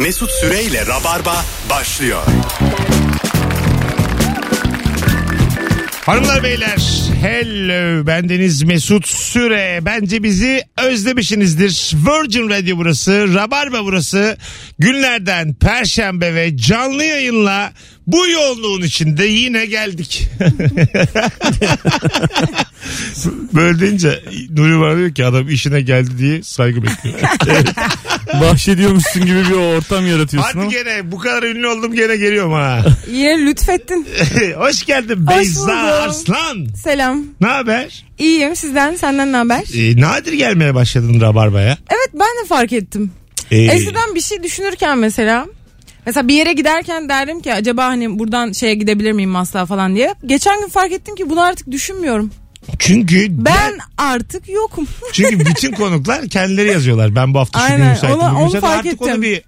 Mesut Süreyle Rabarba başlıyor. Hanımlar beyler hello. Bendeniz Mesut Süre. Bence bizi özlemişsinizdir. Virgin Radio burası Rabarba burası. Günlerden Perşembe ve canlı yayınla bu yoğunluğun içinde yine geldik. Böyle deyince Nuri bana diyor ki adam işine geldi diye saygı bekliyor. Bahşediyormuşsun gibi bir ortam yaratıyorsun Hadi ama. gene bu kadar ünlü oldum gene geliyorum ha. Yine lütfettin. Hoş geldin Hoş Beyza buldum. Arslan. Selam. Ne haber? İyiyim sizden. Senden ne haber? Ee, nadir gelmeye başladın Rabarba'ya. Evet ben de fark ettim. Ee, Eskiden bir şey düşünürken mesela Mesela bir yere giderken derdim ki acaba hani buradan şeye gidebilir miyim Maslak'a falan diye. Geçen gün fark ettim ki bunu artık düşünmüyorum. Çünkü Ben artık yokum. çünkü bütün konuklar kendileri yazıyorlar. Ben bu hafta şu gün Aynen, müsaitim. onu- bugün onu müsaitim. fark Artık onu ettim. bir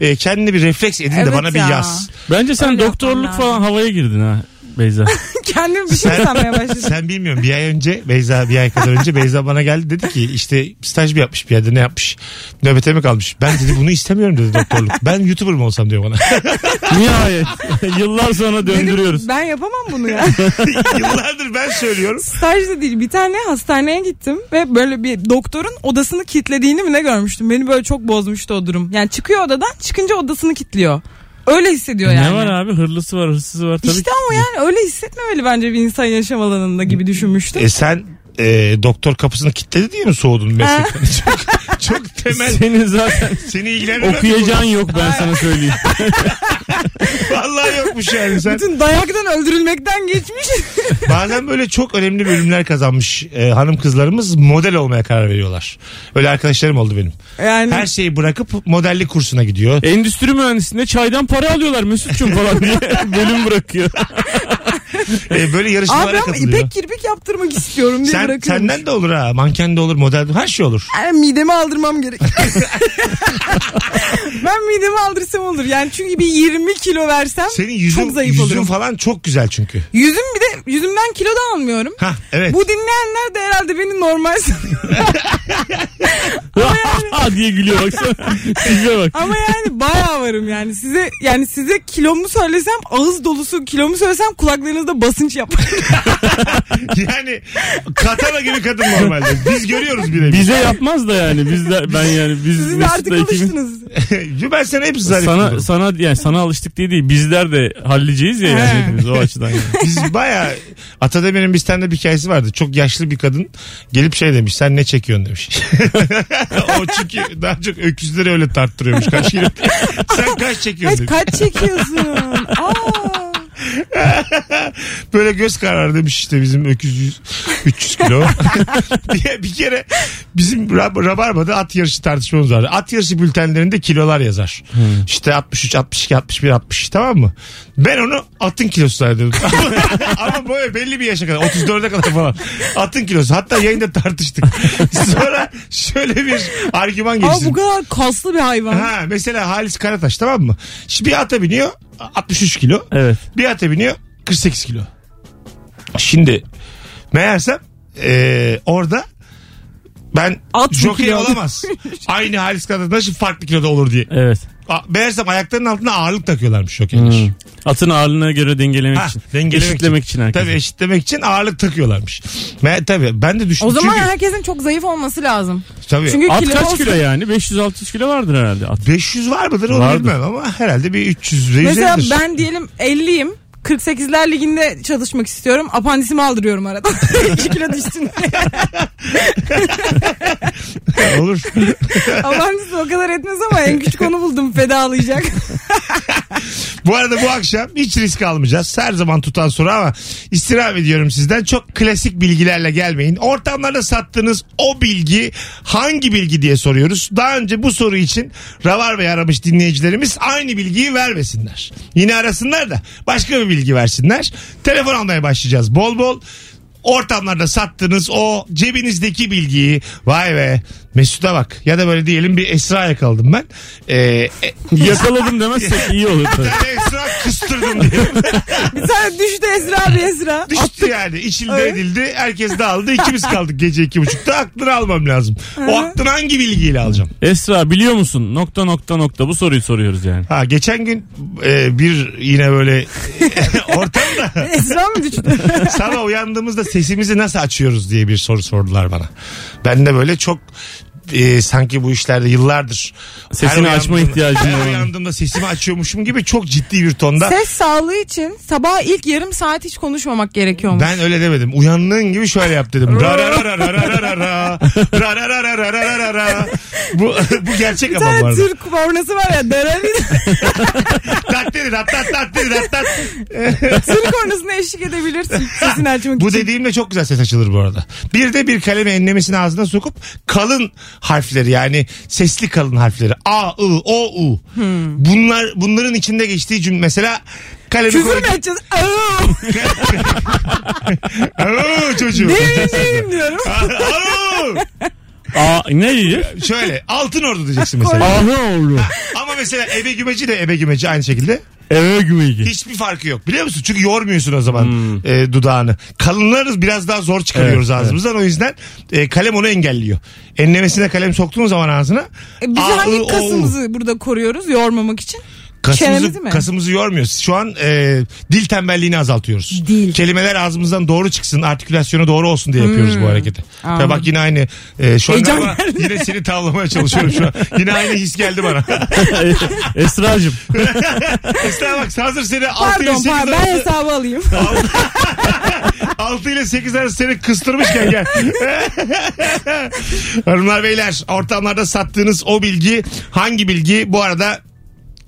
e, kendine bir refleks edin de Evet bana bir ya. yaz. Bence sen Öyle doktorluk yapmam falan havaya girdin ha Beyza. Kendimi bir şey Sen- sanmaya başladım. Sen bilmiyorum bir ay önce Beyza bir ay kadar önce Beyza bana geldi dedi ki işte staj mı yapmış bir yerde ne yapmış nöbete mi kalmış ben dedi bunu istemiyorum dedi doktorluk ben youtuber mı olsam diyor bana Nihayet. Yıllar sonra döndürüyoruz. Ben yapamam bunu ya. yıllardır ben söylüyorum Stajda değil bir tane hastaneye gittim ve böyle bir doktorun odasını kilitlediğini mi ne görmüştüm. Beni böyle çok bozmuştu o durum. Yani çıkıyor odadan çıkınca odasını kilitliyor. Öyle hissediyor yani. Ne var abi hırlısı var hırsızı var tabii İşte ki. ama yani öyle hissetmemeli bence bir insan yaşam alanında gibi düşünmüştüm. e, sen e, doktor kapısını kilitledi diye mi soğudun meslekten çok, çok temel Senin zaten seni ilgilendiren bir okuyacağın yok ben sana söyleyeyim. Vallahi yokmuş yani sen. Bütün dayaktan öldürülmekten geçmiş. Bazen böyle çok önemli bölümler kazanmış e, hanım kızlarımız model olmaya karar veriyorlar. Öyle arkadaşlarım oldu benim. Yani Her şeyi bırakıp modellik kursuna gidiyor. Endüstri mühendisliğinde çaydan para alıyorlar Mesut'cum falan diye bölüm bırakıyor. E, böyle yarışmalara abi ama katılıyor. ipek kirpik yaptırmak istiyorum diye Sen, bırakıyorum. senden de olur ha. Manken de olur, model de her şey olur. Yani midemi aldırmam gerek. ben midemi aldırsam olur. Yani çünkü bir 20 kilo versem Senin yüzün, çok zayıf yüzün olurum. falan çok güzel çünkü. Yüzüm yüzümden kilo da almıyorum. Ha evet. Bu dinleyenler de herhalde beni normal sanıyor. Ha diye gülüyor baksana. Tipe bak. Ama yani bayağı varım yani. Size yani size kilomu söylesem ağız dolusu kilomu söylesem kulaklarınızda basınç yapar. yani katana gibi kadın normalde. Biz görüyoruz bile. Bize yapmaz da yani biz de ben yani biz Siz de artık Mesut'la ikimiz alıştınız. ben sana hep zarif sana bulurum. sana yani sana alıştık diye değil bizler de halledeceğiz ya yani He. hepimiz o açıdan yani. Biz baya Atademir'in bir tane bir hikayesi vardı. Çok yaşlı bir kadın gelip şey demiş sen ne çekiyorsun demiş. o çünkü daha çok öküzleri öyle tarttırıyormuş kaç kilo. sen kaç çekiyorsun Kaç, demiş. kaç çekiyorsun? Aa. Böyle göz kararı demiş işte bizim öküz 100, 300 kilo. bir, bir kere bizim Rab- Rabarba'da at yarışı tartışmamız vardı. At yarışı bültenlerinde kilolar yazar. İşte 63, 62, 61, 60 tamam mı? Ben onu atın kilosu zannediyordum. Ama böyle belli bir yaşa kadar 34'e kadar falan. Atın kilosu. Hatta yayında tartıştık. Sonra şöyle bir argüman Ama geliştirdim. bu kadar kaslı bir hayvan. Ha, mesela Halis Karataş tamam mı? Şimdi bir ata biniyor 63 kilo. Evet. Bir ata biniyor 48 kilo. Şimdi meğersem eee, orada ben At jokey olamaz. Aynı Halis nasıl farklı kiloda olur diye. Evet. A- Meğersem ayaklarının altına ağırlık takıyorlarmış jokeyler. Hmm. Atın ağırlığına göre dengelemek Ha, için. dengelemek Eşitlemek için, herkese. Tabii eşitlemek için ağırlık takıyorlarmış. Me tabii ben de düşündüm. O zaman Çünkü, herkesin çok zayıf olması lazım. tabii, Çünkü At kilo kaç kilo yani? 500-600 kilo vardır herhalde at. 500 var mıdır onu Vardır. bilmem ama herhalde bir 300 ve Mesela üzeridir. ben diyelim 50'yim. 48'ler liginde çalışmak istiyorum. Apandisimi aldırıyorum arada. 2 kilo düştün. Olur. Apandisi o kadar etmez ama en küçük onu buldum fedalayacak. Bu arada bu akşam hiç risk almayacağız. Her zaman tutan soru ama istirham ediyorum sizden. Çok klasik bilgilerle gelmeyin. Ortamlarda sattığınız o bilgi hangi bilgi diye soruyoruz. Daha önce bu soru için Ravar Bey aramış dinleyicilerimiz aynı bilgiyi vermesinler. Yine arasınlar da başka bir bilgi versinler. Telefon almaya başlayacağız bol bol. Ortamlarda sattığınız o cebinizdeki bilgiyi vay be Mesut'a bak ya da böyle diyelim bir Esra yakaladım ben. Ee, e, Yakaladım demezsek iyi olur tabii. tane Esra kıstırdım diye. Bir tane düştü Esra bir Esra. Düştü yani. İçildi Evet. edildi. Herkes dağıldı. İkimiz kaldık gece iki buçukta. Aklını almam lazım. O aklını hangi bilgiyle alacağım? Esra biliyor musun? Nokta nokta nokta bu soruyu soruyoruz yani. Ha geçen gün e, bir yine böyle ortamda Esra mı düştü? sabah uyandığımızda sesimizi nasıl açıyoruz diye bir soru sordular bana. Ben de böyle çok e, sanki bu işlerde yıllardır Sesini her açma uyandığımda- ihtiyacın her olan. uyandığımda sesimi açıyormuşum gibi çok ciddi bir tonda. Ses sağlığı için sabah ilk yarım saat hiç konuşmamak gerekiyormuş. Ben öyle demedim. Uyandığın gibi şöyle yap dedim. Ra ra ra ra ra ra ra ra ra. Ra ra ra ra ra ra ra ra. Bu bu gerçek bir ama bu tane arada. Türk kornası var ya. Dereli Tat dedi, tat tat tat dedi, tat tat. Türk kornasına eşlik edebilirsin. Sesini açmak Bu için. dediğimle çok güzel ses açılır bu arada. Bir de bir kalemi enlemesini ağzına sokup kalın harfleri yani sesli kalın harfleri A, I, O, U. Bunlar bunların içinde geçtiği cümle mesela kalemi Küfür mü edeceğiz? Aa, çocuğum. Değilim değilim diyorum. Aa, Aa ne iyi? Şöyle altın ordu diyeceksin mesela. Aha oldu. Ama mesela ebe gümeci de ebe gümeci aynı şekilde. Eve gümeygi. Hiçbir farkı yok biliyor musun? Çünkü yormuyorsun o zaman e, dudağını. Kalınlarız biraz daha zor çıkarıyoruz Evet, ağzımızdan. O yüzden e, kalem onu engelliyor. Enlemesine kalem soktuğun zaman ağzına. E, biz A, I, hangi O, U. kasımızı burada koruyoruz yormamak için? Kasımızı, Çenemizi mi? kasımızı yormuyoruz. Şu an e, dil tembelliğini azaltıyoruz. Dil. Kelimeler ağzımızdan doğru çıksın, artikülasyonu doğru olsun diye yapıyoruz bu hareketi. Ve Anladım. bak yine aynı e, şu an Heyecan ama geldi. yine seni tavlamaya çalışıyorum şu an. Yine aynı his geldi bana. Esra'cığım. Esra bak hazır seni 6 ile Pardon 8 pardon ben arası, hesabı alayım. 6 ile 8 arası seni kıstırmışken gel. Hanımlar beyler ortamlarda sattığınız o bilgi hangi bilgi bu arada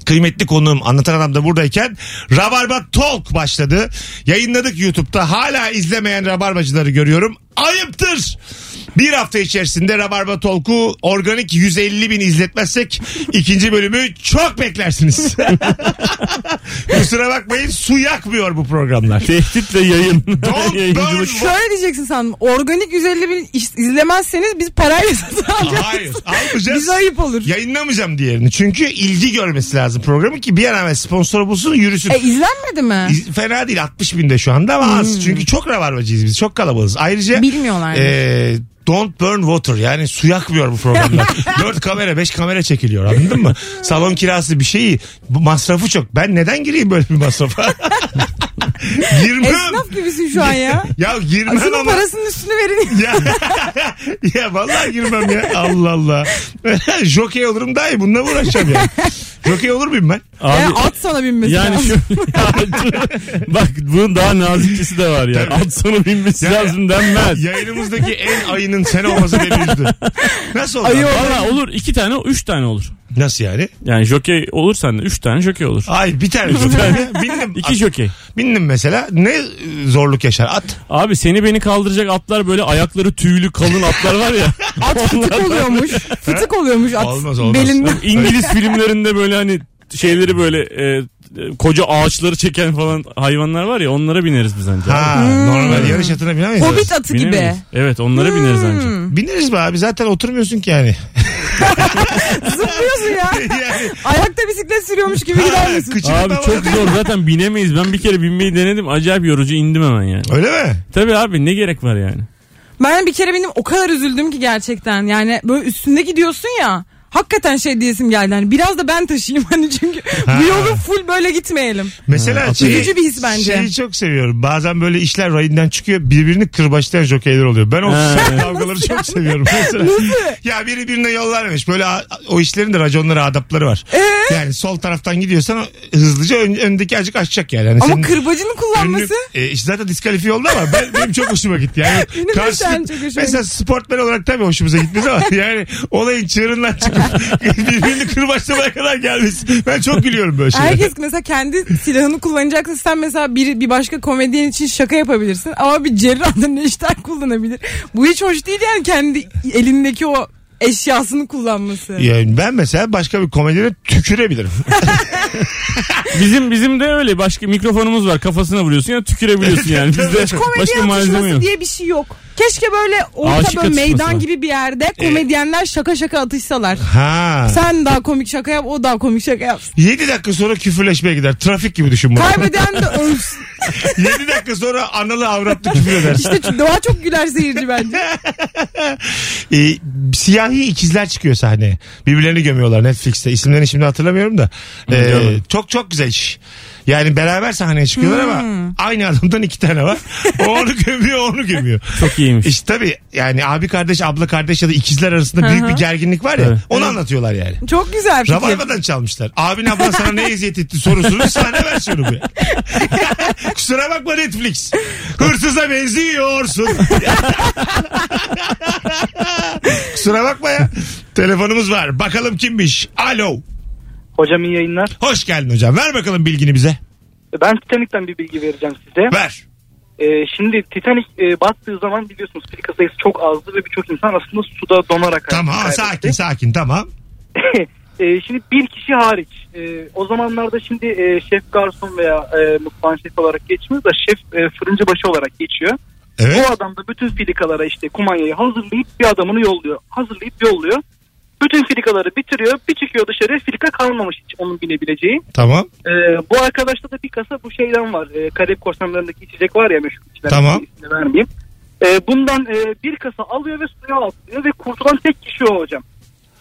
Kıymetli konuğum anlatan adam da buradayken Rabarba Talk başladı. Yayınladık YouTube'da. Hala izlemeyen Rabarbacıları görüyorum. Ayıptır. Bir hafta içerisinde Rabarba Talk'u organik 150 bin izletmezsek ikinci bölümü çok beklersiniz. Kusura bakmayın su yakmıyor bu programlar. Tehditle yayın. Don't burn Şöyle diyeceksin sandım. Organik 150 bin izlemezseniz biz parayla satın alacağız. Hayır almayacağız. Bize ayıp olur. Yayınlamayacağım diğerini. Çünkü ilgi görmesi lazım programı ki bir an evvel sponsor bulsun yürüsün. E izlenmedi mi? İz- Fena değil 60 binde şu anda ama az. Çünkü çok rabarbacıyız biz. Çok kalabalığız. Ayrıca Bilmiyorlar. e, Don't burn water yani su yakmıyor bu programlar. 4 kamera 5 kamera çekiliyor anladın mı? Salon kirası bir şeyi bu masrafı çok. Ben neden gireyim böyle bir masrafa? Girmem. Esnaf gibisin şu an ya. Ya girmem Şunun ama. parasının üstünü verin. ya, ya vallahi girmem ya. Allah Allah. Jokey olurum daha iyi. Bununla uğraşacağım ya? Jokey olur muyum ben? Abi, Ya at sana binmesi yani lazım. şu bak bunun daha nazikçesi de var ya. Tabii. At sonu binmesi Ya- lazım denmez. Yayınımızdaki en ayının sen olması beni üzdü. Nasıl olur? Ayı? Valla olur iki tane üç tane olur. Nasıl yani? Yani jokey olur sende üç tane jokey olur. Ay bir tane jokey. Bindim. İki jokey. Bindim mesela. Ne zorluk yaşar? At. Abi seni beni kaldıracak atlar böyle ayakları tüylü kalın atlar var ya. At fıtık oluyormuş. Fıtık oluyormuş at. Olmaz, olmaz. Belinden. İngiliz filmlerinde böyle hani şeyleri böyle e, e, koca ağaçları çeken falan hayvanlar var ya onlara bineriz biz anca. Ha, normal yarış atına binemeyiz. Hobbit atı gibi. Binemeyiz. Evet onlara bineriz anca. Bineriz be abi zaten oturmuyorsun ki yani. Zıplıyorsun ya. yani Ayakta bisiklet sürüyormuş gibi gider misin? kıçını Abi tavana- çok zor zaten binemeyiz. Ben bir kere binmeyi denedim. Acayip yorucu indim hemen yani. Öyle mi? Tabii abi ne gerek var yani. Ben bir kere benim o kadar üzüldüm ki gerçekten. Yani böyle üstünde gidiyorsun ya. Hakikaten şey diyesim geldi. Hani biraz da ben taşıyayım hani çünkü bu yolu full böyle gitmeyelim. Mesela Üzücü bir his bence. Şeyi çok seviyorum. Bazen böyle işler rayından çıkıyor. Birbirini kırbaçlayan jokeyler oluyor. Ben o kavgaları çok seviyorum. Mesela. Ya biri birine yol vermiş. Böyle a- o işlerin de raconları, adapları var. Ee? Yani sol taraftan gidiyorsan hızlıca ön, öndeki acık açacak yani. yani Ama senin kırbacının kullanması önünü- e, işte zaten diskalifiye oldu ama ben, benim çok hoşuma gitti. Yani Benim de karşı, sen çok hoşuma mesela sportmen olarak tabii hoşumuza gitmez ama yani olayın çığırından çıkıp birbirini kırbaçlamaya kadar gelmesi. Ben çok gülüyorum böyle şeylere. herkes mesela kendi silahını kullanacaksa sen mesela bir, bir başka komedyen için şaka yapabilirsin ama bir cerrah da neşter kullanabilir. Bu hiç hoş değil yani kendi elindeki o eşyasını kullanması. Yani ben mesela başka bir komedyene tükürebilirim. Bizim bizim de öyle başka mikrofonumuz var kafasına vuruyorsun ya tükürebiliyorsun yani. Bizde başka Komedyen malzeme atışması yok. diye bir şey yok. Keşke böyle orta Aşık böyle atışması meydan gibi bir yerde komedyenler şaka şaka atışsalar. Ha. Sen daha komik şaka yap o daha komik şaka yap. 7 dakika sonra küfürleşmeye gider. Trafik gibi düşün bunu. Kaybeden de ölsün. 7 dakika sonra analı avratlı küfür eder. İşte daha çok güler seyirci bence. Ee, siyahi ikizler çıkıyor sahneye. Birbirlerini gömüyorlar Netflix'te. İsimlerini şimdi hatırlamıyorum da. Ee, Biliyorum. çok çok güzel iş. Yani beraber sahneye çıkıyorlar ama aynı adamdan iki tane var. O onu gömüyor, o onu gömüyor. Çok iyiymiş. İşte tabii yani abi kardeş, abla kardeş ya da ikizler arasında büyük bir gerginlik var ya. Evet. Onu anlatıyorlar yani. Çok güzel fikir. Rabarba'dan çalmışlar. Abin ablan sana ne eziyet etti sorusunun sahne versiyonu bu. Kusura bakma Netflix. Hırsıza benziyorsun. Kusura bakma ya. Telefonumuz var. Bakalım kimmiş. Alo. Hocam iyi yayınlar. Hoş geldin hocam. Ver bakalım bilgini bize. Ben Titanic'ten bir bilgi vereceğim size. Ver. Ee, şimdi Titanic e, battığı zaman biliyorsunuz filika sayısı çok azdı ve birçok insan aslında suda donarak Tamam hayatını sakin kaybetti. sakin tamam. Ee, şimdi bir kişi hariç. Ee, o zamanlarda şimdi e, şef garson veya e, mutfağın şef olarak geçmiyor da şef e, fırıncı başı olarak geçiyor. Evet. Bu adam da bütün filikalara işte kumanyayı hazırlayıp bir adamını yolluyor. Hazırlayıp yolluyor. Bütün filikaları bitiriyor. Bir çıkıyor dışarı filika kalmamış hiç onun binebileceği. Tamam. Ee, bu arkadaşta da bir kasa bu şeyden var. Ee, Karayip korsanlarındaki içecek var ya meşhur içilen. Tamam. İsmini vermeyeyim. Ee, bundan e, bir kasa alıyor ve suya atlıyor ve kurtulan tek kişi o hocam.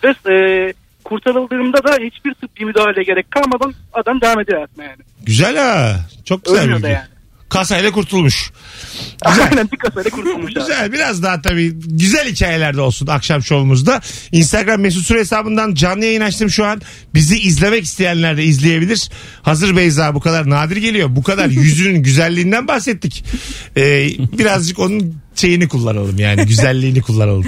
Ve e, kurtarıldığında da hiçbir tıbbi müdahale gerek kalmadan adam devam ediyor hayatına yani. Güzel ha. Çok güzel Ölmüyor bilgi. da yani. Kasayla kurtulmuş. Aynen bir kasayla kurtulmuş abi. Güzel biraz daha tabii güzel hikayelerde olsun akşam şovumuzda. Instagram mesut süre hesabından canlı yayın açtım şu an. Bizi izlemek isteyenler de izleyebilir. Hazır Beyza bu kadar nadir geliyor. Bu kadar yüzünün güzelliğinden bahsettik. Ee, birazcık onun şeyini kullanalım yani güzelliğini kullanalım.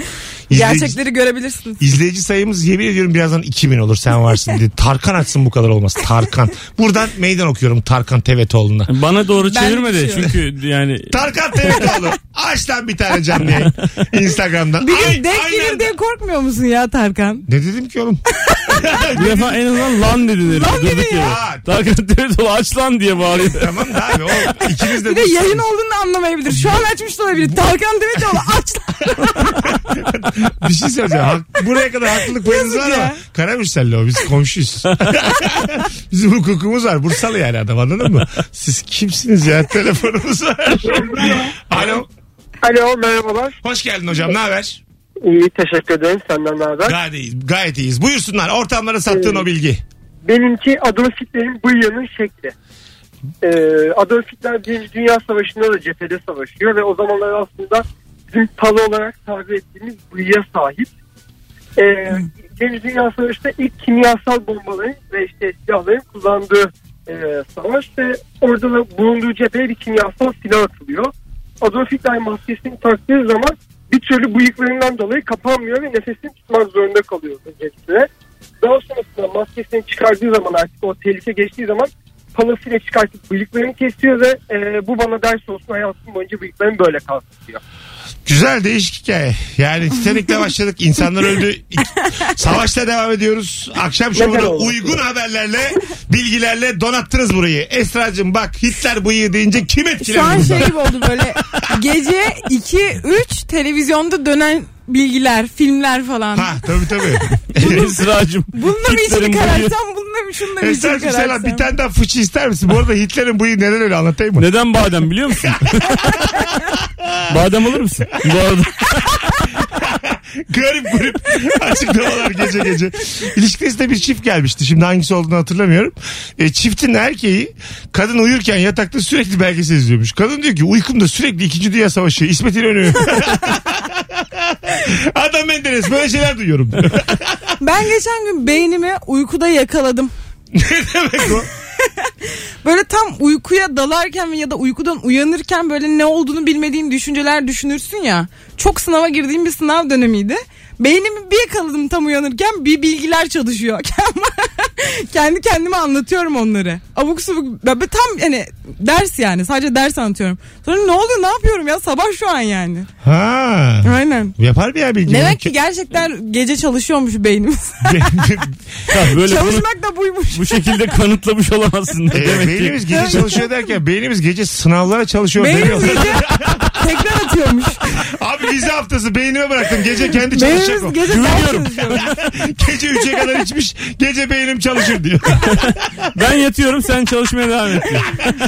İzleyici, Gerçekleri görebilirsiniz. izleyici sayımız yemin ediyorum birazdan 2000 olur sen varsın diye. Tarkan açsın bu kadar olmaz. Tarkan. Buradan meydan okuyorum Tarkan Tevetoğlu'na. Bana doğru Ben çevirme de düşüyorum. çünkü yani Tarkan Tevetoğlu. Aç lan bir tane canlı yayın. Instagram'dan. Bir Ay- gün denk aynen. gelir diye korkmuyor musun ya Tarkan? Ne dedim ki oğlum? bir defa en azından lan dedin herif. Lan dedi ya. Tarkan Tevetoğlu aç lan diye bağırıyor. tamam da abi o ikimiz de Bir de yayın olduğunu anlamayabilir. Şu an açmış da olabilir. Tarkan Demirtaş'ı aç. bir şey söyleyeceğim. Hak- buraya kadar haklılık payınız var ama. Karamürsel'le o biz komşuyuz. Bizim hukukumuz var. Bursalı yani adam anladın mı? Siz kimsiniz ya? Telefonumuz var. Alo. Alo merhabalar. Hoş geldin hocam. Ne haber? İyi teşekkür ederim. Senden ne haber? Gayet iyiyiz. Gayet iyiyiz. Buyursunlar. Ortamlara sattığın o bilgi. Benimki Adolf Hitler'in bıyığının şekli. Ee, Adolf Hitler Birinci Dünya Savaşı'nda da cephede savaşıyor ve o zamanlar aslında bizim talı olarak tabir ettiğimiz bıyığa sahip. Ee, Birinci Dünya Savaşı'nda ilk kimyasal bombaların ve işte silahların kullandığı e, savaş ve orada da bulunduğu cepheye bir kimyasal silah atılıyor. Adolf Hitler maskesini taktığı zaman bir türlü bıyıklarından dolayı kapanmıyor ve nefesini tutmak zorunda kalıyor öncelikle. Daha sonrasında maskesini çıkardığı zaman artık o tehlike geçtiği zaman palasıyla çıkartıp bıyıklarını kesiyor ve e, bu bana ders olsun hayatım boyunca bıyıklarım böyle kalsın diyor. Güzel değişik hikaye. Yani Titanic'le başladık. İnsanlar öldü. Savaşta devam ediyoruz. Akşam olmasın? uygun haberlerle, bilgilerle donattınız burayı. Esra'cığım bak Hitler bıyığı deyince kim Şu etkilendi an bundan? şey gibi oldu böyle gece 2-3 televizyonda dönen bilgiler, filmler falan. Ha tabii tabii. Esra'cığım. Bununla mı Hitler'in içini bıyığı- kararsam, bununla mı şununla mı içini Esra'cığım selam kararsam? bir tane daha fıçı ister misin? Bu arada Hitler'in bıyığı neden öyle anlatayım mı? Neden badem biliyor musun? badem alır mısın? Bu arada Garip garip açıklamalar gece gece. İlişkisinde bir çift gelmişti. Şimdi hangisi olduğunu hatırlamıyorum. E, çiftin erkeği kadın uyurken yatakta sürekli belgesel izliyormuş. Kadın diyor ki uykumda sürekli 2. Dünya Savaşı İsmet İnönü. Adam Menderes böyle şeyler duyuyorum. diyor. Ben geçen gün beynimi uykuda yakaladım. ne demek o? Böyle tam uykuya dalarken ya da uykudan uyanırken böyle ne olduğunu bilmediğin düşünceler düşünürsün ya. Çok sınava girdiğim bir sınav dönemiydi. Beynimi bir yakaladım tam uyanırken bir bilgiler çalışıyor. Kendi kendime anlatıyorum onları. Abuk subuk. Ben tam yani ders yani. Sadece ders anlatıyorum. Sonra ne oluyor ne yapıyorum ya sabah şu an yani. Ha. Aynen. Yapar bir ya bilgi. Demek ki gerçekten gece çalışıyormuş beynimiz. Ya böyle bunu Çalışmak da buymuş. bu şekilde kanıtlamış olamazsın. E, Demek ki beynimiz gece çalışıyor derken beynimiz gece sınavlara çalışıyor. Beynimiz gece tekrar atıyormuş. Abi vize haftası beynime bıraktım. Gece kendi çalışacak o. Gece çalışıyormuş. Gece 3'e kadar içmiş. Gece beynim çalışır diyor. ben yatıyorum sen çalışmaya devam et. diyor.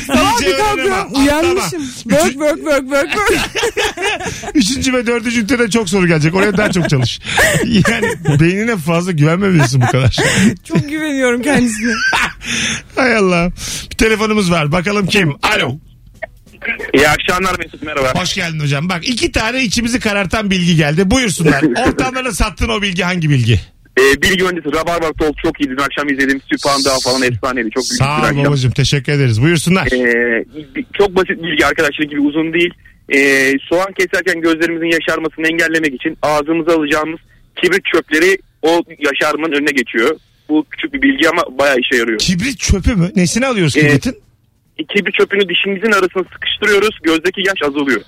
Sabah bir kalkıyorum uyanmışım. Work work work work work. Üçüncü ve dördüncü ünitede çok soru gelecek. Oraya daha çok çalış. Yani beynine fazla güvenmemelisin bu kadar. Çok güveniyorum kendisine. Hay Allah. Bir telefonumuz var. Bakalım kim? Alo. İyi akşamlar Mesut merhaba. Hoş geldin hocam. Bak iki tane içimizi karartan bilgi geldi. Buyursunlar. Ortamlara sattığın o bilgi hangi bilgi? Ee, bilgi öncesi Rabarbar Talk çok iyiydi. Dün akşam izlediğim Süphan Dağ falan efsaneydi. Çok büyük Sağ ol babacığım. Teşekkür ederiz. Buyursunlar. Ee, çok basit bilgi arkadaşlar gibi uzun değil. Ee, soğan keserken gözlerimizin yaşarmasını engellemek için ağzımıza alacağımız kibrit çöpleri o yaşarmanın önüne geçiyor. Bu küçük bir bilgi ama bayağı işe yarıyor. Kibrit çöpü mü? Nesini alıyoruz Ee, kibritin? Kibrit çöpünü dişimizin arasına sıkıştırıyoruz. Gözdeki yaş azalıyor.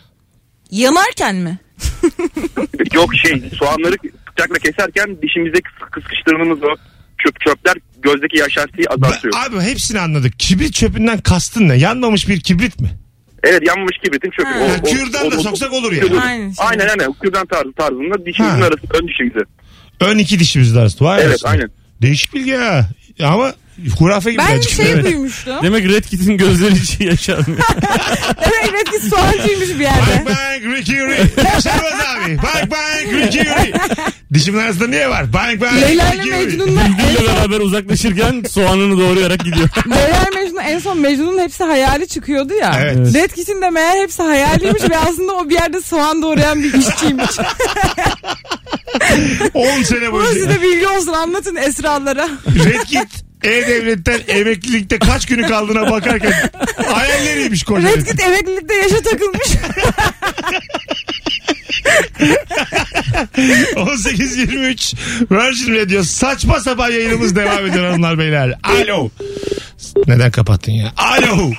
Yanarken mi? Yok şey soğanları bıçakla keserken dişimize kıs- sıkıştırdığımız o çöp çöpler gözdeki yaşartıyı azaltıyor. Abi hepsini anladık. Kibrit çöpünden kastın ne? Yanmamış bir kibrit mi? Evet yanmamış kibritin çöpü. Ha. Yani kürdan da soksak olur yani. Kürdan- Aynen. Aynen aynen. Kürdan tarzı tarzında dişimizin Ha. arası ön dişimize. Ön iki dişimizin arasında. Vay Evet anasını. aynen. Değişik bilgi ha. Ama hurafe gibi Ben bir birazcık. şey Evet. duymuştum. Demek Red Kit'in gözleri hiç yaşarmıyor. Evet evet ki soğancıymış bir yerde. Bang bang Ricky Ri. Yaşarmaz abi. Bang bang Ricky Ri. Dişimin arasında niye var? Bang bang Leyla ile Ricky Ri. Mecnun'la Bülbül'le beraber uzaklaşırken soğanını doğrayarak gidiyor. Leyla ile Mecnun en son Mecnun'un hepsi hayali çıkıyordu ya. Evet. Red Kit'in de meğer hepsi hayaliymiş ve aslında o bir yerde soğan doğrayan bir işçiymiş. 10 sene Bu size boyunca. bilgi olsun anlatın esrarlara. Red Kit E-Devlet'ten emeklilikte kaç günü kaldığına bakarken hayalleriymiş koca. Red Kit emeklilikte yaşa takılmış. 18.23 Virgin Radio saçma sapan yayınımız devam ediyor hanımlar beyler. Alo. Neden kapattın ya? Alo. Alo.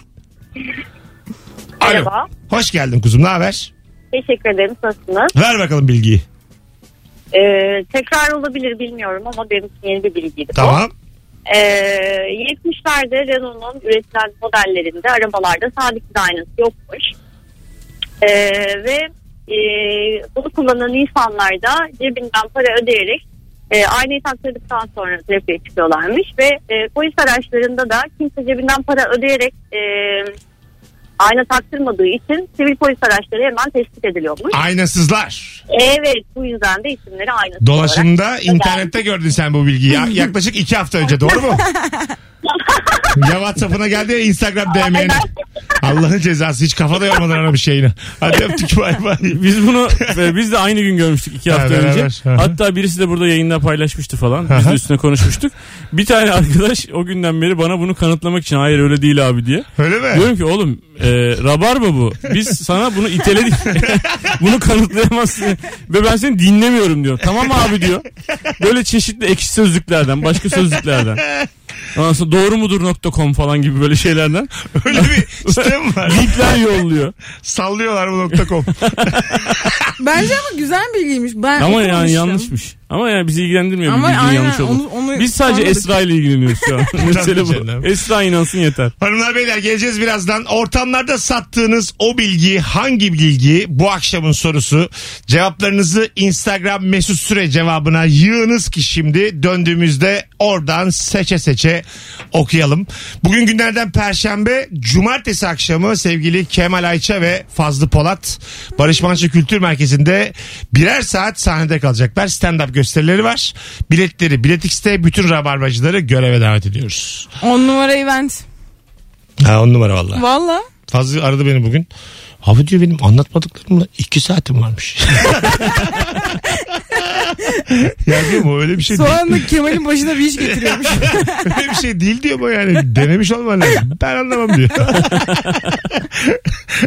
Merhaba. Hoş geldin kuzum ne haber? Teşekkür ederim. Nasılsınız? Ver bakalım bilgiyi. Ee, tekrar olabilir bilmiyorum ama benim için yeni bir bilgiydi. bu. Ee, 70'lerde Renault'un üretilen modellerinde arabalarda sabit aynası yokmuş. Ee, ve e, bunu kullanan insanlar da cebinden para ödeyerek e, aynayı taktırdıktan sonra trafiğe çıkıyorlarmış ve e, polis araçlarında da kimse cebinden para ödeyerek e, ayna taktırmadığı için sivil polis araçları hemen tespit ediliyormuş. Aynasızlar. Evet bu yüzden de isimleri olarak. Dolaşımda internette gördün sen bu bilgiyi. Ya- yaklaşık iki hafta önce doğru mu? ya Whatsapp'ına geldi ya Instagram DM'ne. Allah'ın cezası hiç kafada yormadan aramış yayını. Hadi öptük bay bay. Biz bunu e, biz de aynı gün görmüştük iki Ha, hafta beraber. önce. Hı. Hatta birisi de burada yayında paylaşmıştı falan. Biz de üstüne konuşmuştuk. Bir tane arkadaş o günden beri bana bunu kanıtlamak için hayır öyle değil abi diye. Öyle mi? Diyorum ki oğlum e, rabarba bu. Biz sana bunu iteledik. bunu kanıtlayamazsın. Ve ben seni dinlemiyorum diyor. Tamam abi diyor. Böyle çeşitli ekşi sözlüklerden, başka sözlüklerden. Ondan sonra doğru mudur.com falan gibi böyle şeylerden Öyle bir sistem var. linkler yolluyor. Sallıyorlar bu com. Bence ama güzel bilgiymiş. Ben Ama yani yanlışmış. Ama yani bizi ilgilendirmiyor Ama bu bilginin aynen, yanlış olduğu. onu- onu Biz sadece anladık. Esra ile ilgileniyoruz şu an. Mesele canım. bu. Esra inansın yeter. Hanımlar beyler geleceğiz birazdan. Ortamlarda sattığınız o bilgi hangi bilgi? Bu akşamın sorusu. Cevaplarınızı Instagram mesut süre cevabına yığınız ki şimdi döndüğümüzde oradan seçe seçe okuyalım. Bugün günlerden perşembe cumartesi akşamı sevgili Kemal Ayça ve Fazlı Polat Barış Manço Kültür Merkezi'nde birer saat sahnede kalacaklar. Stand-up gösterileri var. Biletleri Bilet X'te bütün rabarbacıları göreve davet ediyoruz. On numara event. Ha on numara valla. Valla. Fazlı aradı beni bugün. Abi diyor benim anlatmadıklarımla iki saatim varmış. ya diyorum o öyle bir şey değil. Sonra Kemal'in başına bir iş getiriyormuş. Öyle bir şey değil diyor bu yani. Denemiş olman lazım. Ben anlamam diyor.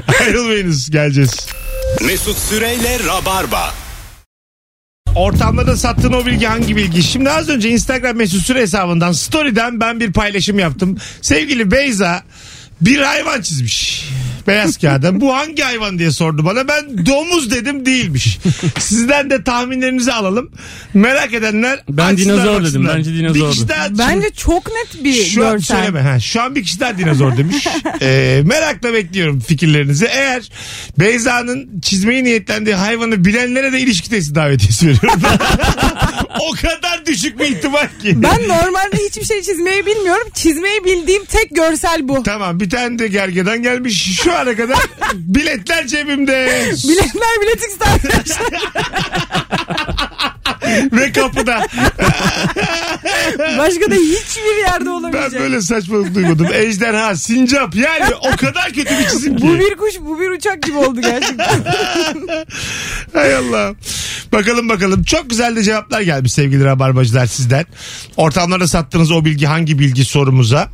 Ayrılmayınız geleceğiz. Mesut Süreyle Rabarba. Ortamlarda sattığın o bilgi hangi bilgi? Şimdi az önce Instagram mesut süre hesabından story'den ben bir paylaşım yaptım. Sevgili Beyza bir hayvan çizmiş. Beyaz kağıda. Bu hangi hayvan diye sordu bana. Ben domuz dedim değilmiş. Sizden de tahminlerinizi alalım. Merak edenler Ben açsınlar dinozor dedim. baksınlar. Bence Bir dinozordu. kişi daha Bence çok net bir şu an görsel. söyleme. Ha, şu an bir kişi daha dinozor demiş. Ee, merakla bekliyorum fikirlerinizi. Eğer Beyza'nın çizmeyi niyetlendiği hayvanı bilenlere de ilişki testi davetiyesi veriyorum. o kadar düşük bir ihtimal ki. Ben normalde hiçbir şey çizmeyi bilmiyorum. Çizmeyi bildiğim tek görsel bu. Tamam bir tane de gergedan gelmiş. Şu ana kadar biletler cebimde. Biletler bilet ister. Ve kapıda. Başka da hiçbir yerde Ben olamayacak. böyle saçmalık duymadım. Ejderha, sincap yani o kadar kötü bir çizim ki. Bu bir kuş bu bir uçak gibi oldu gerçekten. Hay Allah. Bakalım bakalım. Çok güzel de cevaplar gelmiş sevgili rabarbacılar sizden. Ortamlarda sattığınız o bilgi hangi bilgi sorumuza.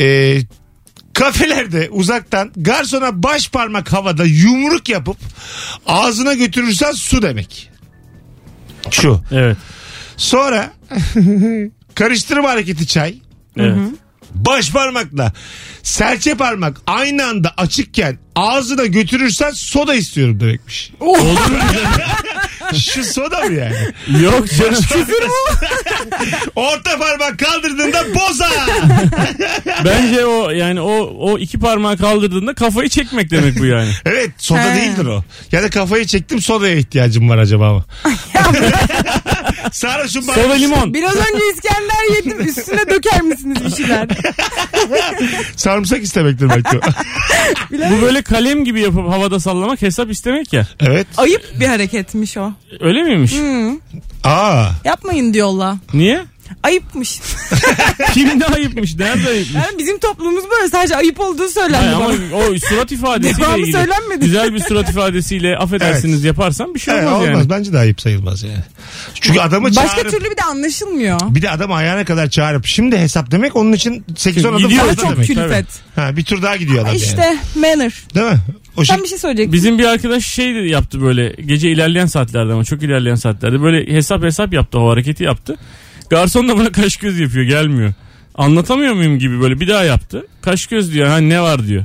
Ee, kafelerde uzaktan garsona baş parmak havada yumruk yapıp ağzına götürürsen su demek. Şu. Evet. Sonra karıştırma hareketi çay. Evet. Baş parmakla serçe parmak aynı anda açıkken ağzına götürürsen soda istiyorum demekmiş. Şu soda mı yani? Yok canım. Orta parmak kaldırdığında boza. Bence o yani o o iki parmağı kaldırdığında kafayı çekmek demek bu yani. Evet soda He. değildir o. Ya da kafayı çektim sodaya ihtiyacım var acaba mı? Sarhoşum bana. Soda limon. Biraz önce İskender yedim üstüne döker misiniz bir şeyler? Sarımsak istemektir belki o. Bu böyle kalem gibi yapıp havada sallamak hesap istemek ya. evet. Ayıp bir hareketmiş o. Öyle miymiş? Aa. Yapmayın diyorlar. Niye? Ayıpmış. Kimde ayıpmış? Nerede ayıpmış? Yani bizim toplumumuz böyle sadece ayıp olduğu Hayır, söylendi ama o surat ifadesiyle Devamı ilgili. söylenmedi. Güzel bir surat ifadesiyle affedersiniz Evet. yaparsan bir şey Evet, olmaz, olmaz. yani. Bence de ayıp sayılmaz yani. Çünkü adamı Başka çağırıp türlü bir de anlaşılmıyor. bir de adamı ayağına kadar çağırıp şimdi hesap demek onun için 8-10 adım Gidiyor Daha fazla çok demek. külfet. Ha, bir tur daha gidiyor adam yani. İşte manner. Değil mi? O şey, Sen bir şey söyleyecektin. Bizim bir arkadaş şey de yaptı böyle gece ilerleyen saatlerde ama çok ilerleyen saatlerde böyle hesap hesap yaptı o hareketi yaptı. Garson da buna kaş göz yapıyor gelmiyor. Anlatamıyor muyum gibi böyle bir daha yaptı. Kaş göz diyor ha ne var diyor.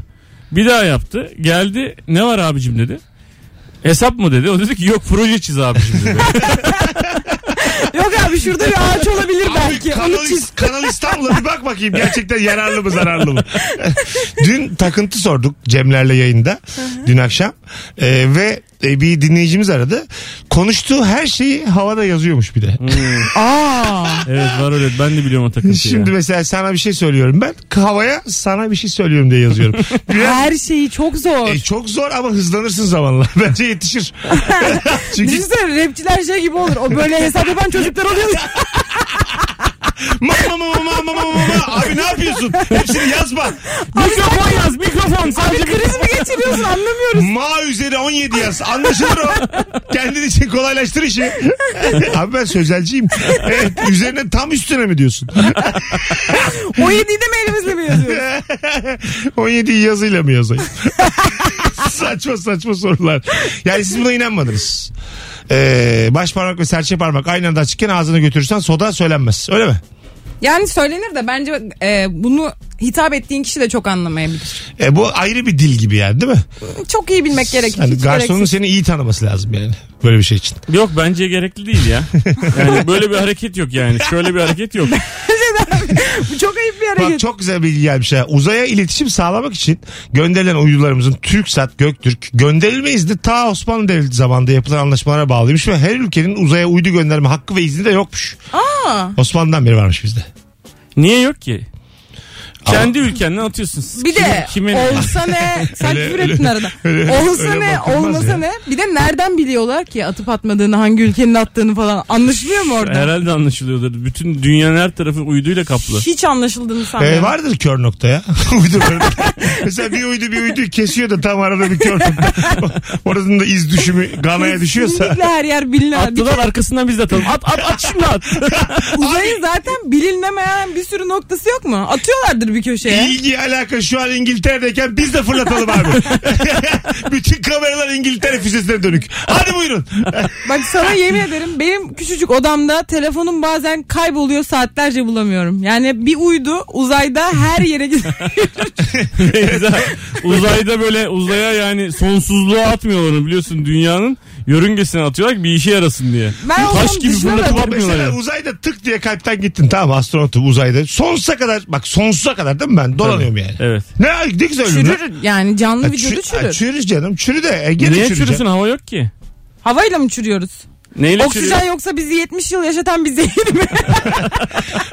Bir daha yaptı geldi ne var abicim dedi. Hesap mı dedi. O dedi ki yok proje çiz abicim dedi. Yok abi şurada bir ağaç olabilir Abi, belki. Kanal, Onu çiz. Kanal İstanbul'a bir bak bakayım gerçekten yararlı mı zararlı mı? Dün takıntı sorduk Cemler'le yayında dün akşam Ee, ve e, bir dinleyicimiz aradı. Konuştuğu her şeyi havada yazıyormuş bir de. Aa. evet var öyle ben de biliyorum o takıntıyı. Şimdi ya. mesela sana bir şey söylüyorum ben havaya sana bir şey söylüyorum diye yazıyorum. Biraz, Her şeyi çok zor. e, çok zor ama hızlanırsın zamanla. Bence yetişir. Çünkü Düşünsene rapçiler şey gibi olur. O böyle hesap yapan çocuklar oluyor. Mama mama mama mama abi ne yapıyorsun? Hepsini yazma. Mikrofon yaz mikrofon Abi sadece kriz mi geçiriyorsun anlamıyoruz. Ma üzeri 17 yaz. Anlaşılır o. Kendin için kolaylaştır işi. Abi ben sözelciyim. Evet, üzerine tam üstüne mi diyorsun? O yediği de mi elimizle mi yazıyoruz? 17'yi yazıyla mı yazayım? saçma saçma sorular. Yani siz buna inanmadınız. Ee, baş parmak ve serçe parmak aynı anda açıkken ağzına götürürsen soda söylenmez. Öyle mi? Yani söylenir de bence e, bunu hitap ettiğin kişi de çok anlamayabilir. E, bu ayrı bir dil gibi yani değil mi? Çok iyi bilmek gerekir. Yani hiç garsonun gereksiz. seni iyi tanıması lazım yani. Böyle bir şey için. Yok bence gerekli değil ya. Yani böyle bir hareket yok yani. Şöyle bir hareket yok. Bu çok ayıp bir Bak hareket. çok güzel bilgi gelmiş ha. Uzaya iletişim sağlamak için gönderilen uydularımızın TürkSat, Göktürk gönderilme izni ta Osmanlı Devleti zamanında yapılan anlaşmalara bağlıymış ve her ülkenin uzaya uydu gönderme hakkı ve izni de yokmuş. Aa, Osmanlı'dan beri varmış bizde. Niye yok ki? Kendi ülkenden atıyorsun. bir de Kime, kime ne? olsa ne? Sen Öyle- küfür öyle- ettin arada. öyle- olsa öyle ne? bakılmaz Olmasa ya. ne? Bir de nereden biliyorlar ki atıp atmadığını, hangi ülkenin attığını falan. Anlaşılıyor mu orada? Herhalde anlaşılıyordur. Bütün dünyanın her tarafı uyduyla kaplı. Hiç anlaşıldığını Ee, sanmıyorum. vardır kör nokta ya. Uyduların. Mesela bir uydu bir uydu kesiyor da tam arada bir kör nokta. Oradan da iz düşümü Gana'ya düşüyorsa. Kesinlikle her yer bilinen. Attılar arkasından biz de atalım. At at at şimdi at. Uzayın zaten bilinmeyen bir sürü noktası yok mu? Atıyorlardır bir köşeye. İlgi alaka şu an İngiltere'deyken biz de fırlatalım abi. Bütün kameralar İngiltere füzesine dönük. Hadi buyurun. Bak sana yemin ederim benim küçücük odamda telefonum bazen kayboluyor saatlerce bulamıyorum. Yani bir uydu uzayda her yere gidiyor. Uzayda böyle uzaya yani sonsuzluğa atmıyorlar onu biliyorsun dünyanın yörüngesine atıyorlar ki bir işe yarasın diye. Ben Taş gibi fırlatıp atmıyorlar. Mesela yani. uzayda tık diye kalpten gittin tamam astronotum uzayda. Sonsuza kadar bak sonsuza kadar değil mi ben dolanıyorum yani. Evet. Ne, ne güzel ölüm lan. Çürür yani canlı vücudu çü- ha, çürür. çürür canım çürü de. E, gene Niye çürüsün hava yok ki? Havayla mı çürüyoruz? Neyle Oksijen çürüyor? yoksa bizi 70 yıl yaşatan biz değil mi?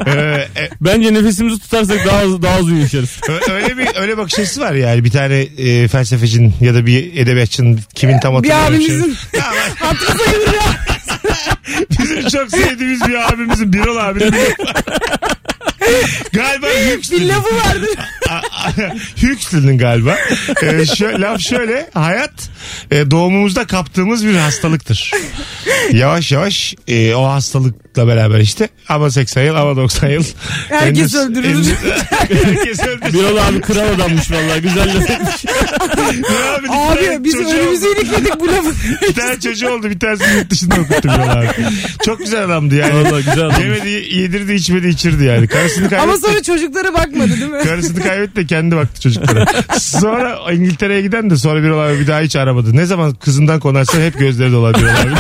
Ee, e, Bence nefesimizi tutarsak daha daha uzun yaşarız. Ö- öyle bir öyle bakış açısı var yani bir tane e, felsefecinin ya da bir edebiyatçının kimin tam bir hatırlamıyorum. abimizin hatırı sayılır ya. bizim çok sevdiğimiz bir abimizin Birol abinin galiba Bir Huxley'nin. lafı vardır. Huxley'nin galiba. Ee, şö- laf şöyle hayat e, doğumumuzda kaptığımız bir hastalıktır. Yavaş yavaş e, o hastalıkla beraber işte ama 80 yıl ama 90 yıl. Herkes öldürülür. Herkes öldürülür. Birol abi kral adammış vallahi güzel laf etmiş. Abi, Abi biz önümüzü ilikledik bu lafı. Bir tane çocuğu oldu. Bir tanesini yurt dışında okuttu Birol abi. Çok güzel adamdı yani. Vallahi güzel adammış. Yemedi, yedirdi, içmedi, içirdi yani. Karısını kaybetti. Ama sonra çocuklara bakmadı değil mi? Karısını kaybetti de kendi baktı çocuklara. Sonra İngiltere'ye giden de sonra bir abi bir daha hiç aramadı. Ne zaman kızından konarsa hep gözleri dolar Birol abi.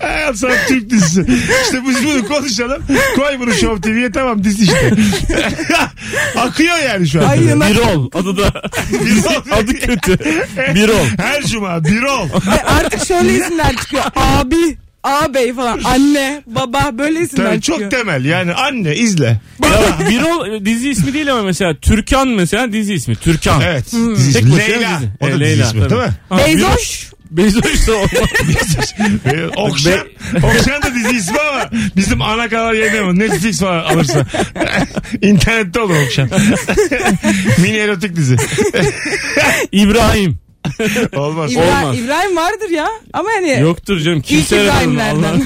Hayat sana Türk dizisi. İşte biz bunu konuşalım. Koy bunu Show TV'ye tamam dizi işte. Akıyor yani şu an. Ay yanak. Birol adı da adı kötü. Birol. Her cuma Birol. Ay, Artık şöyle isimler çıkıyor. Abi, ağabey falan. Anne, baba böyle isimler Tabii çıkıyor. çok temel yani anne izle. Ya Birol e, dizi ismi değil ama mesela Türkan mesela dizi ismi. Türkan. Evet. Hmm. Dizi Tek ismi. başına Leyla. dizi. O da E, dizi Leyla, ismi tabii. değil mi? Ha, Beyzoş. Bezoş da olmaz. Ee, Okşan, Okşan da dizi ismi ama bizim ana kanal yayınlayamaz. Netflix falan alırsa. İnternette olur Okşan. Mini erotik dizi. İbrahim. Olmaz. İbra- Olmaz. İbrahim vardır ya. Ama hani Yoktur canım. ilk Kimse İbrahimlerden.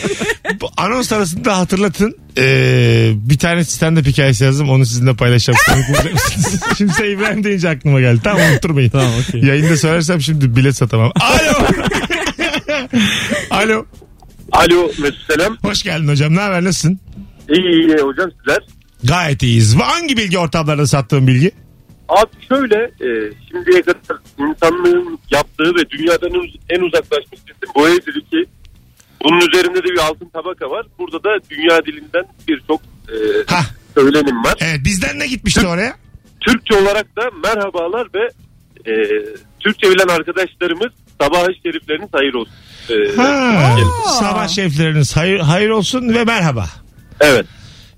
Bu anons arasında hatırlatın. Ee, bir tane stand-up hikayesi yazdım. Onu sizinle paylaşacağım. Komik mısınız? şimdi İbrahim deyince aklıma geldi. Tamam unutturmayın. Tamam, okey. Yayında söylersem şimdi bilet satamam. Alo. Alo. Alo Mesut Selam. Hoş geldin hocam. Ne haber? Nasılsın? İyi iyi hocam sizler. Gayet iyiyiz. Hangi bilgi ortamlarında sattığın bilgi? Abi şöyle e, şimdiye kadar insanlığın yaptığı ve dünyadan en- uzaklaşmış cisim bu evdir ki bunun üzerinde de bir altın tabaka var. Burada da dünya dilinden birçok e, Hah. söylenim var. Evet bizden ne gitmişti oraya? Türkçe olarak da merhabalar ve e, Türkçe bilen arkadaşlarımız sabah-ı şerifleriniz hayır olsun. E, Ha, sabah şefleriniz hayır, hayır olsun ve merhaba. Evet.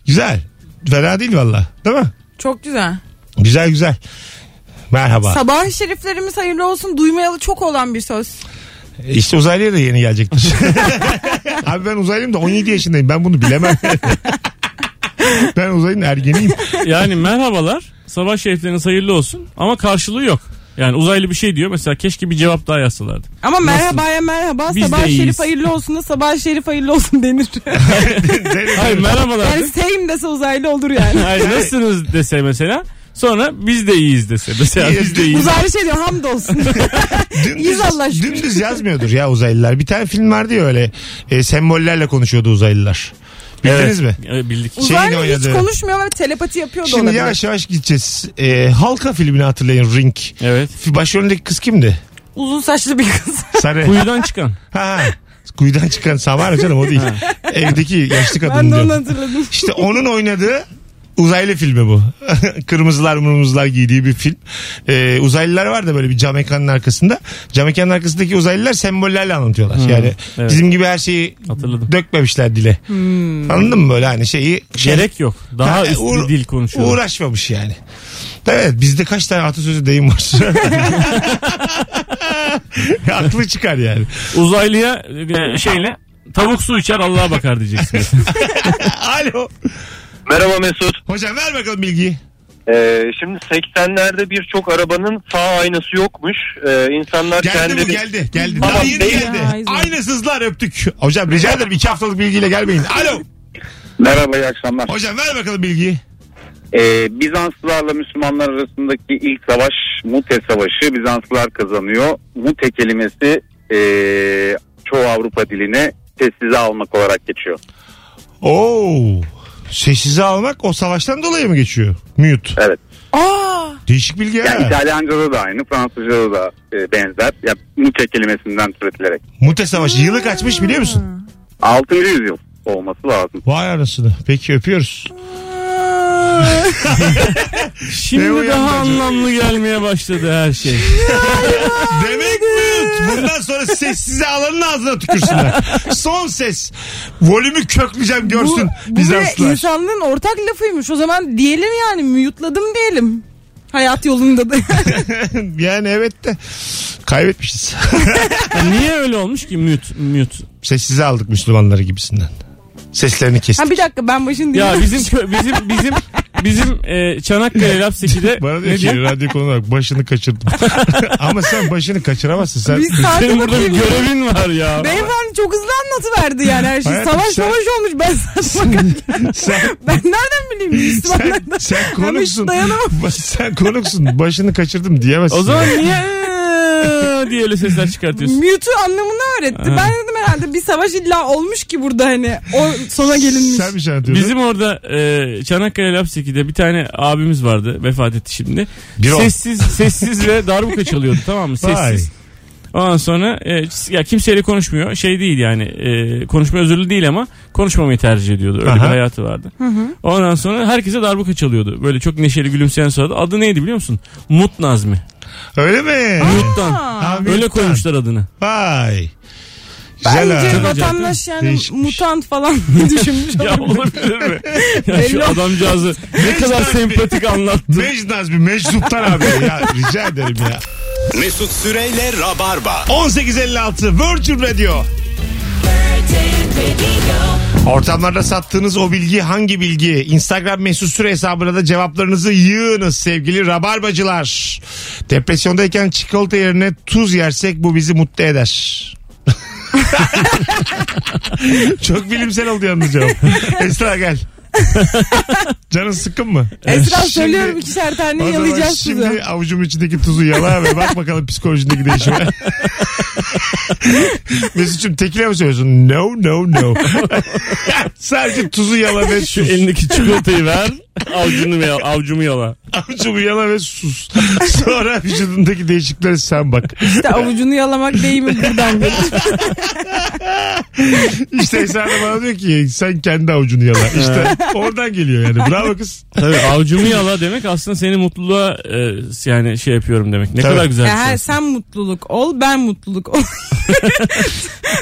Güzel. Fena değil valla. Değil mi? Çok güzel. Güzel güzel. Merhaba. Sabah şeriflerimiz hayırlı olsun duymayalı çok olan bir söz. işte uzaylıya da yeni gelecektir. Abi ben uzaylıyım da 17 yaşındayım. Ben bunu bilemem. ben uzaylının ergeniyim. Yani merhabalar. Sabah şerifleriniz hayırlı olsun. Ama karşılığı yok. Yani uzaylı bir şey diyor. Mesela keşke bir cevap daha yazsalardı. Ama merhabaya merhaba Biz sabah iyiyiz. şerif hayırlı olsun da sabah şerif hayırlı olsun denir. Hayır merhabalar. yani same dese uzaylı olur yani. Hayır nasılsınız dese mesela. Sonra biz de iyiyiz dese. Mesela biz de iyiyiz. Uzaylı şey diyor hamdolsun. Dümdüz, İyiyiz Allah dümdüz yazmıyordur ya uzaylılar. Bir tane film vardı ya öyle. E, sembollerle konuşuyordu uzaylılar. Bildiniz mi? Evet, bildik. Şeyin Uzaylı hiç oynadığı. konuşmuyor ve telepati yapıyor da Şimdi olabilir. yavaş yavaş gideceğiz. E, Halka filmini hatırlayın Ring. Evet. Başrolündeki kız kimdi? Uzun saçlı bir kız. Sarı. Kuyudan çıkan. Ha, kuyudan çıkan Samara canım o değil. Evdeki yaşlı kadın ben de diyor. onu hatırladım. İşte onun oynadığı uzaylı filmi bu. Kırmızılar mırmızılar giydiği bir film. Ee, uzaylılar var da böyle bir cam ekranın arkasında. Cam ekranın arkasındaki uzaylılar sembollerle anlatıyorlar. yani evet. bizim gibi her şeyi Hatırladım. dökmemişler dile. Anladın mı böyle hani şeyi? Şey, Gerek yok. Daha Ha, üst uğra- bir dil konuşuyorlar. Uğraşmamış yani. Evet bizde kaç tane atasözü deyim var. Aklı çıkar yani. Uzaylıya e, şeyle tavuk su içer Allah'a bakar diyeceksin. Alo. Merhaba Mesut. Hocam ver bakalım bilgiyi. Ee, şimdi 80'lerde birçok arabanın sağ aynası yokmuş. Ee, insanlar Geldi kendileri... bu geldi geldi. Tamam, Daha yeni değil. geldi. Ya, izin. Aynısızlar öptük. Hocam rica ederim iki haftalık bilgiyle gelmeyin. Alo. Merhaba iyi akşamlar. Hocam ver bakalım bilgiyi. Ee, Bizanslılarla Müslümanlar arasındaki ilk savaş Mute Savaşı. Bizanslılar kazanıyor. Mute kelimesi ee, çoğu Avrupa diline sessize almak olarak geçiyor. Oo. Sessize almak o savaştan dolayı mı geçiyor? Mute. Evet. Aa, Değişik bilgi Yani ha. İtalyanca'da da aynı, Fransızca'da da e, benzer. Ya, Mute kelimesinden türetilerek. Mute Savaşı yılı kaçmış biliyor musun? 6. yüzyıl olması lazım. Vay anasını. Peki öpüyoruz. Ne Şimdi daha anlamlı gelmeye başladı her şey. Demek mute. Bundan sonra sessize alanın ağzına tükürsünler. Son ses. Volümü kökleyeceğim görsün bu, bu bile Bizanslılar. insanlığın ortak lafıymış. O zaman diyelim yani mute'ladım diyelim. Hayat yolunda da. yani evet de kaybetmişiz. Niye öyle olmuş ki mute mute? Sessize aldık Müslümanları gibisinden. Seslerini kestik. ha bir dakika ben başını Ya dinledim. bizim kö- bizim bizim bizim e, Çanakkale Lapseki'de Bana diyor ne ki radyo konu olarak başını kaçırdım. Ama sen başını kaçıramazsın. Sen Biz saate Senin burada bir bakayım. görevin var ya. Beyefendi çok hızlı anlatıverdi yani her şey. Hayatım, savaş sen- savaş olmuş ben saçma sen, Ben nereden bileyim sen, Müslümanlardan. sen Ben hiç konuksun. dayanamam. sen konuksun. Başını kaçırdım diyemezsin. O zaman niye diye öyle sesler çıkartıyorsun? Mute'u anlamını öğretti. Ha. Ben dedim herhalde bir savaş illa olmuş ki burada hani o sona gelinmiş. Sen bir şey anlatıyordun. Bizim orada e, Çanakkale Lapseki'de bir tane abimiz vardı vefat etti şimdi. Bir o. sessiz sessiz ve darbuka çalıyordu tamam mı? Vay. Sessiz. Ondan sonra e, ya kimseyle konuşmuyor. Şey değil yani e, konuşma özürlü değil ama konuşmamayı tercih ediyordu. Öyle Aha. bir hayatı vardı. Ondan sonra herkese darbuka çalıyordu. Böyle çok neşeli gülümseyen sonra adı neydi biliyor musun? Mut Nazmi. Öyle mi? Mut'tan. Ha, Öyle koymuşlar adını. Vay. Güzel Bence ha. vatandaş yani Değişikmiş. mutant falan düşünmüş Ya olabilir. olabilir mi? Ya Belli şu olmaz. adamcağızı ne kadar sempatik anlattı. Mecz Nazmi, Meczup'tan abi. Ya rica ederim ya. Mesut Süreyle Rabarba. 1856 Virgin Radio. Ortamlarda sattığınız o bilgi hangi bilgi? Instagram mesut süre hesabına da cevaplarınızı yığınız sevgili rabarbacılar. Depresyondayken çikolata yerine tuz yersek bu bizi mutlu eder. Çok bilimsel oldu yalnız cevap. Esra gel. Canın sıkkın mı? Esra Şimdi- söylüyorum ikişer tane o zaman yalayacağız şimdi sizi. avucum içindeki tuzu yala ve bak bakalım psikolojindeki değişime. Mesut'cum tekile mi söylüyorsun? No no no. Sadece tuzu yala ve Şu sus. elindeki çikolatayı ver. Avcunu yala, avcumu yala. Avucumu yala ve sus. Sonra vücudundaki değişikliklere sen bak. İşte avucunu yalamak değil mi buradan gelir. İşte Esra da bana diyor ki sen kendi avucunu yala. İşte oradan geliyor yani. Bravo kız. Tabii avcumu yala demek aslında seni mutluluğa e, yani şey yapıyorum demek. Ne Tabii. kadar güzel bir şey. sen mutluluk ol ben mutluluk ol.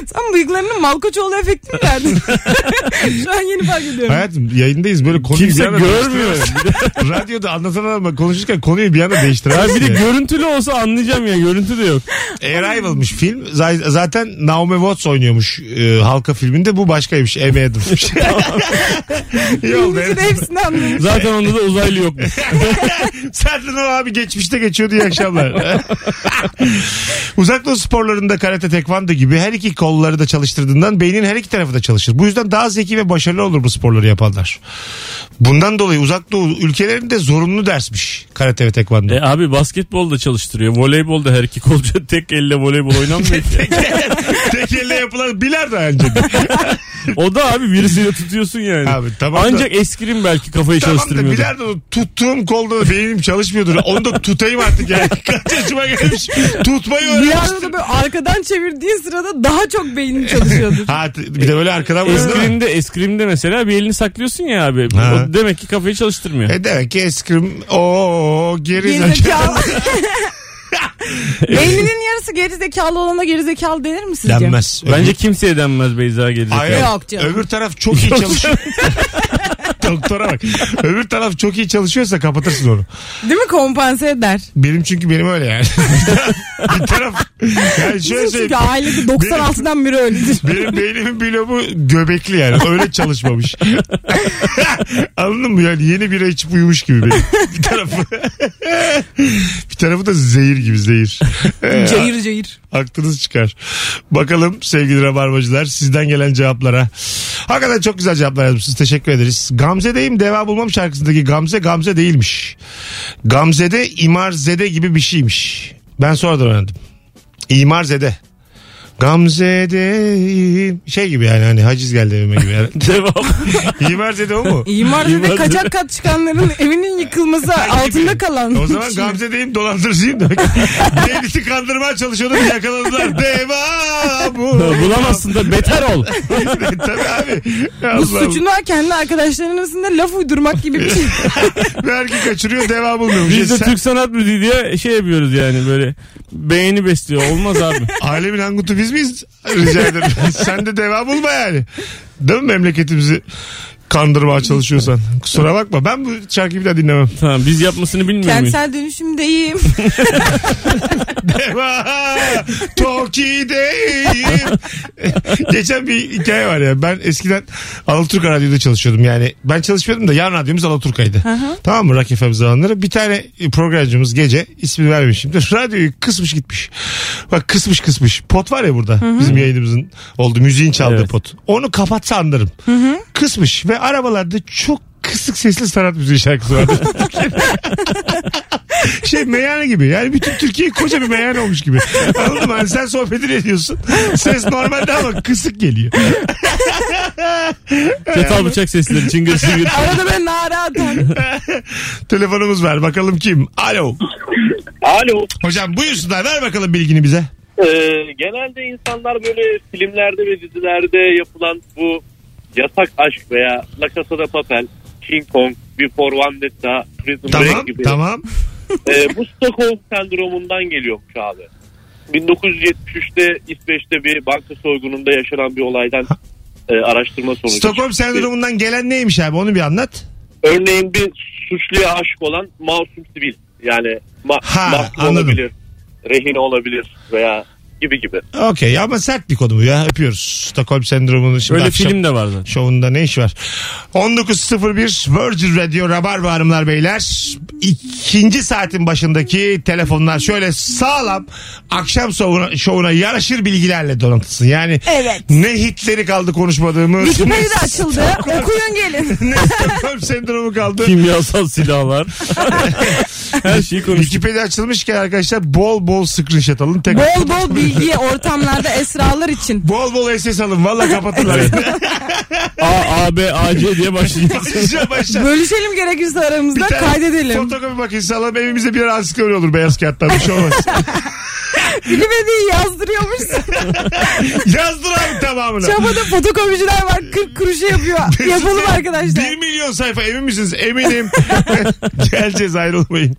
sen bıyıklarının Malkoçoğlu efekti mi verdin? Şu an yeni fark ediyorum. Hayatım yayındayız böyle konuyu Kimse bir anda görmüyor. Radyoda anlatan adamla konuşurken konuyu bir anda Ya değiştiremezsin. bir de görüntülü olsa anlayacağım ya görüntü de yok. Arrival'mış film. Z- Zaten Naomi Watts oynuyormuş e, halka filminde. Bu başkaymış. Amy Adams'mış. İyi oldu. Evet. hepsini anlamış. Zaten onda da uzaylı yokmuş. Zaten o abi geçmişte geçiyordu iyi akşamlar. Uzak doğu sporlarında karate tekvando gibi her iki kolları da çalıştırdığından beynin her iki tarafı da çalışır. Bu yüzden daha zeki ve başarılı olur bu sporları yapanlar. Bundan dolayı uzak doğu ülkelerinde zorunlu dersmiş karate ve tekvando. E abi basketbol da çalıştırıyor. Voleybol da her iki kolcu tek elle voleybol oynanmıyor ki. Tek elle yapılan bilardo ancak. O da abi birisiyle tutuyorsun yani. Abi tamam da- Ancak eskrim belki kafayı Tamam da çalıştırmıyordu. bilardo tuttuğum kolda da beynim çalışmıyordur. Onu da tutayım artık yani. Kaç yaşıma gelmiş. Tutmayı Bir öğrenmiştim. anda böyle arkadan çevirdiğin sırada daha çok beynin çalışıyordur. Ha, t- bir de böyle arkadan vuruyor değil mi? Eskrimde, eskrimde mesela bir elini saklıyorsun ya abi. Ha. O demek ki kafayı çalıştırmıyor. E demek ki eskrim o geri Gerizekalı. Beyninin yarısı geri zekalı olana geri zekalı denir mi sizce? denmez. Bence kimseye denmez Beyza gelecek. Hayır. Yok canım. Öbür taraf çok iyi çalışıyor. Doktora bak. Öbür taraf çok iyi çalışıyorsa kapatırsın onu. Değil mi kompanse eder? Benim çünkü benim öyle yani. bir taraf yani şöyle Bizim çünkü söyleyeyim. ailede 96'dan biri öyledir. Benim beynimin bloğu göbekli yani. Öyle çalışmamış. Anladın mı? Yani yeni bira içip uyumuş gibi benim. Bir tarafı. Tarafı da zehir gibi zehir. Ee, Cayır cayır. Aklınız çıkar. Bakalım sevgili rabarbacılar sizden gelen cevaplara. Hakikaten çok güzel cevaplar yazmışsınız. Teşekkür ederiz. Gamze'deyim deva bulmam şarkısındaki Gamze Gamze değilmiş. Gamze'de imarzede gibi bir şeymiş. Ben sonradan öğrendim. İmarzede. Gamze'deyim. Şey gibi yani hani haciz geldi evime gibi. Yani. Devam. İmarzede o mu? İmarda İmarda- kaçak kat çıkanların evinin yıkılması altında kalan. O zaman şey. Gamze'deyim dolandırıcıyım demek. Devleti kandırmaya çalışıyordum yakaladılar. Deva bu. Bulamazsın da beter ol. Tabii abi. Bu suçunu kendi arkadaşlarının arasında laf uydurmak gibi bir şey. Vergi kaçırıyor devam bulmuyormuş. Biz de Sen- Türk sanat müziği diye şey yapıyoruz yani böyle beğeni besliyor. Olmaz abi. Alemin angutu biz miyiz? Rica ederim. Sen de devam bulma yani. Değil mi memleketimizi kandırmaya çalışıyorsan? Kusura bakma. Ben bu şarkıyı bir daha dinlemem. Tamam biz yapmasını bilmiyor muyuz? Kentsel dönüşümdeyim. Deva Toki'deyim. Geçen bir hikaye var ya. Ben eskiden Alaturka Radyo'da çalışıyordum. Yani ben çalışmıyordum da yan radyomuz Alaturka'ydı. tamam mı? Rock FM zamanları. Bir tane programcımız gece ismini vermemişimdir. Radyoyu kısmış gitmiş. Bak kısmış kısmış. Pot var ya burada. Bizim yayınımızın oldu. Müziğin çaldığı Evet. pot. Onu kapatsa anlarım. Kısmış ve arabalarda çok kısık sesli sanat müziği şarkısı vardı. şey meyhane gibi. Yani bütün Türkiye koca bir meyhane olmuş gibi. Anladın mı? Hani sen sohbetini ediyorsun. Ses normalde ama kısık geliyor. Çatal bıçak sesleri çıngır çıngır. Arada ben nara atan. Telefonumuz var. Bakalım kim? Alo. Alo. Hocam buyursunlar. Ver bakalım bilgini bize. Ee, genelde insanlar böyle filmlerde ve dizilerde yapılan bu yasak aşk veya La Casa de Papel, King Kong, Before Vendetta, Prison Tamam. Break gibi. Tamam. Ee, bu Stockholm sendromundan geliyormuş abi. 1973'te İsveç'te bir banka soygununda yaşanan bir olaydan e, araştırma sonucu. Stockholm çıktı. sendromundan gelen neymiş abi? Onu bir anlat. Örneğin bir suçluya aşık olan masum sivil. Yani ma- Ha, mahkum anladım. olabilir, rehin olabilir veya gibi gibi. Okey ama sert bir konu bu ya. Öpüyoruz. Stockholm sendromunu şimdi Öyle akşam- film de var zaten. Şovunda ne iş var? 19.01 Virgin Radio Rabarba Hanımlar Beyler. İkinci saatin başındaki telefonlar şöyle sağlam akşam şovuna, şovuna yaraşır bilgilerle donatılsın. Yani Evet. ne hitleri kaldı konuşmadığımız. Wikipedia açıldı. Okuyun gelin. ne Stockholm sendromu kaldı. Kimyasal silahlar. Her şeyi konuştuk. Wikipedia açılmışken arkadaşlar bol bol screenshot alın. Tek Bol bol bilgi ortamlarda esralar için. Bol bol SS alın. Valla kapatırlar. A, A, B, A, C diye başlayacağız. Başla başla. Bölüşelim gerekirse aramızda Bir kaydedelim. Fotokopi makinesi alalım evimize birer ansiklopedi olur beyaz kağıttan bir şey olmaz. Wikipedia yazdırıyormuşsun. Yazdır abi tamamını. Çabada fotokopiciler var 40 kuruşa yapıyor. Yapalım arkadaşlar. Bir milyon sayfa emin misiniz? Eminim. Geleceğiz ayrılmayın.